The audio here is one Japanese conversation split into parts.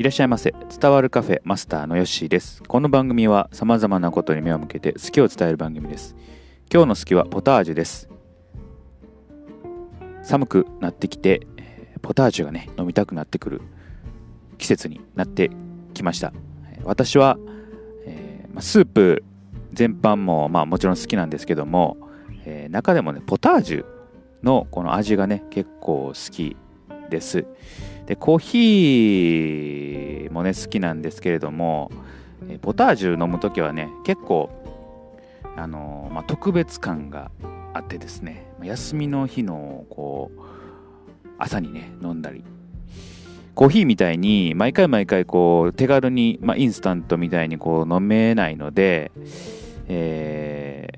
いらっしゃいませ。伝わるカフェマスターのヨッシーです。この番組は様々なことに目を向けて好きを伝える番組です。今日の好きはポタージュです。寒くなってきてポタージュがね飲みたくなってくる季節になってきました。私は、えー、スープ全般も、まあ、もちろん好きなんですけども、えー、中でもねポタージュのこの味がね結構好きです。でコーヒーもね好きなんですけれどもポタージュ飲む時はね結構あの、まあ、特別感があってですね休みの日のこう朝にね飲んだりコーヒーみたいに毎回毎回こう手軽に、まあ、インスタントみたいにこう飲めないので、え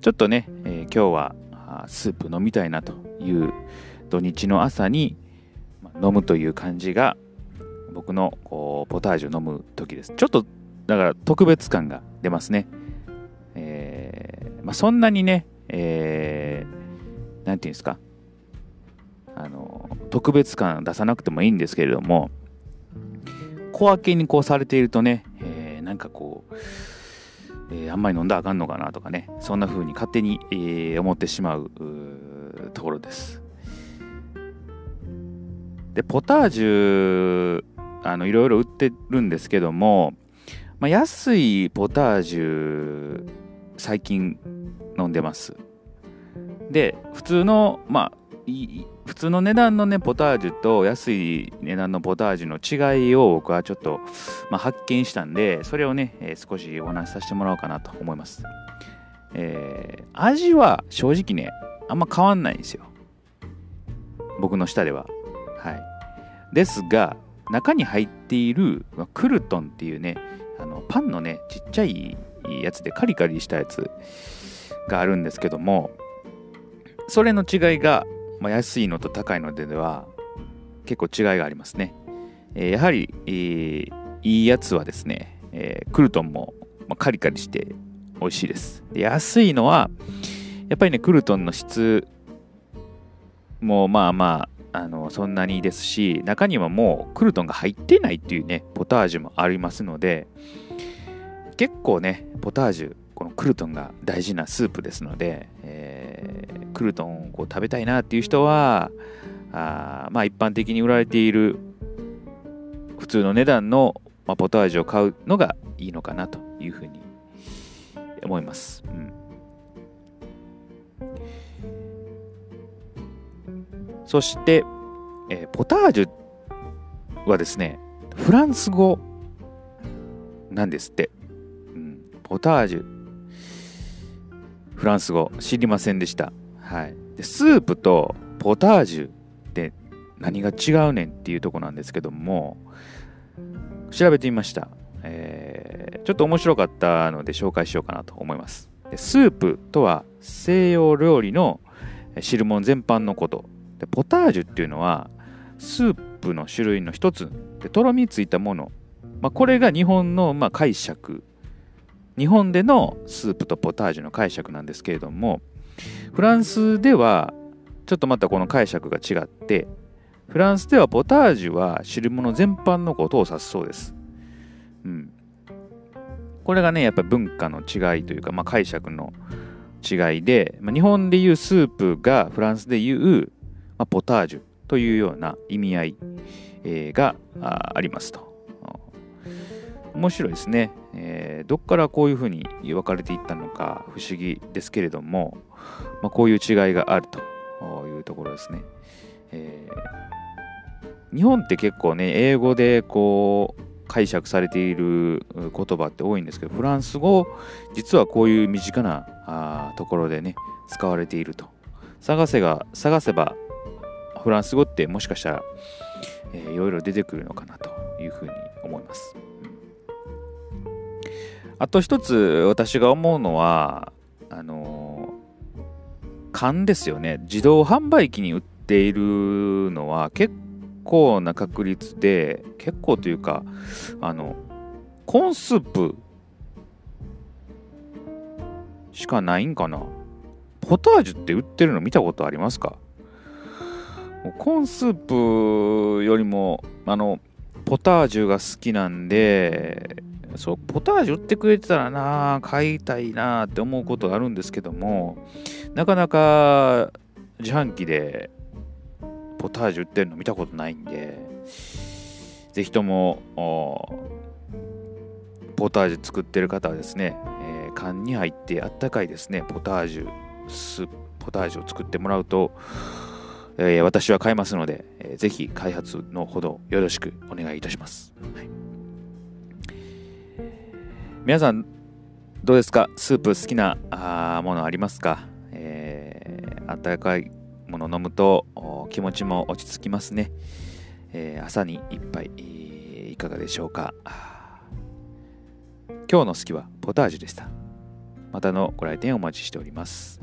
ー、ちょっとね、えー、今日はスープ飲みたいなという土日の朝に飲むという感じが僕のこうポタージュ飲む時です。ちょっとだから特別感が出ますね。えーまあ、そんなにね、えー、なんていうんですか、あの、特別感出さなくてもいいんですけれども、小分けにこうされているとね、えー、なんかこう、えー、あんまり飲んだらあかんのかなとかね、そんな風に勝手に、えー、思ってしまうところです。で、ポタージュ、あの、いろいろ売ってるんですけども、まあ、安いポタージュ、最近飲んでます。で、普通の、まあ、普通の値段のね、ポタージュと安い値段のポタージュの違いを僕はちょっと、まあ、発見したんで、それをね、えー、少しお話しさせてもらおうかなと思います。えー、味は正直ね、あんま変わんないんですよ。僕の舌では。はい。ですが、中に入っているクルトンっていうね、あのパンのね、ちっちゃいやつでカリカリしたやつがあるんですけども、それの違いが、まあ、安いのと高いのででは結構違いがありますね。えー、やはり、えー、いいやつはですね、えー、クルトンも、まあ、カリカリして美味しいです。で安いのは、やっぱりね、クルトンの質もまあまああのそんなにですし中にはもうクルトンが入ってないっていうねポタージュもありますので結構ねポタージュこのクルトンが大事なスープですので、えー、クルトンをこう食べたいなっていう人はあまあ一般的に売られている普通の値段の、まあ、ポタージュを買うのがいいのかなというふうに思います。うんそして、えー、ポタージュはですね、フランス語なんですって。うん、ポタージュ。フランス語、知りませんでした。はい。でスープとポタージュって何が違うねんっていうとこなんですけども、調べてみました。えー、ちょっと面白かったので紹介しようかなと思います。でスープとは西洋料理の汁物全般のことでポタージュっていうのはスープの種類の一つでとろみついたもの、まあ、これが日本のまあ解釈日本でのスープとポタージュの解釈なんですけれどもフランスではちょっとまたこの解釈が違ってフランスではポタージュは汁物全般のことを指すそうです。うん。これがね、やっぱり文化の違いというか、まあ、解釈の違いで、まあ、日本でいうスープがフランスでいうまあ、ポタージュというような意味合い、えー、がありますと。面白いですね、えー、どっからこういうふうに分かれていったのか不思議ですけれども、まあ、こういう違いがあるというところですね。えー、日本って結構ね英語でこう解釈されている言葉って多いんですけどフランス語実はこういう身近なところでね使われていると探せが探せばフランス語ってもしかしたら、えー、いろいろ出てくるのかなというふうに思います。あと一つ私が思うのは、あのー、缶ですよね。自動販売機に売っているのは結構な確率で、結構というか、あの、コーンスープしかないんかな。ポタージュって売ってるの見たことありますか？コーンスープよりもあのポタージュが好きなんでそうポタージュ売ってくれてたらな買いたいなって思うことがあるんですけどもなかなか自販機でポタージュ売ってるの見たことないんでぜひともポタージュ作ってる方はですね、えー、缶に入ってあったかいですねポタージュスポタージュを作ってもらうと、えー、私は買いますので、えー、ぜひ開発のほどよろしくお願いいたします、はい、皆さんどうですか？スープ好きなあものありますか、えー、あったかいもの飲むと気持ちも落ち着きますね、えー、朝に一杯いかがでしょうか？今日の好きはポタージュでした。またのご来店お待ちしております。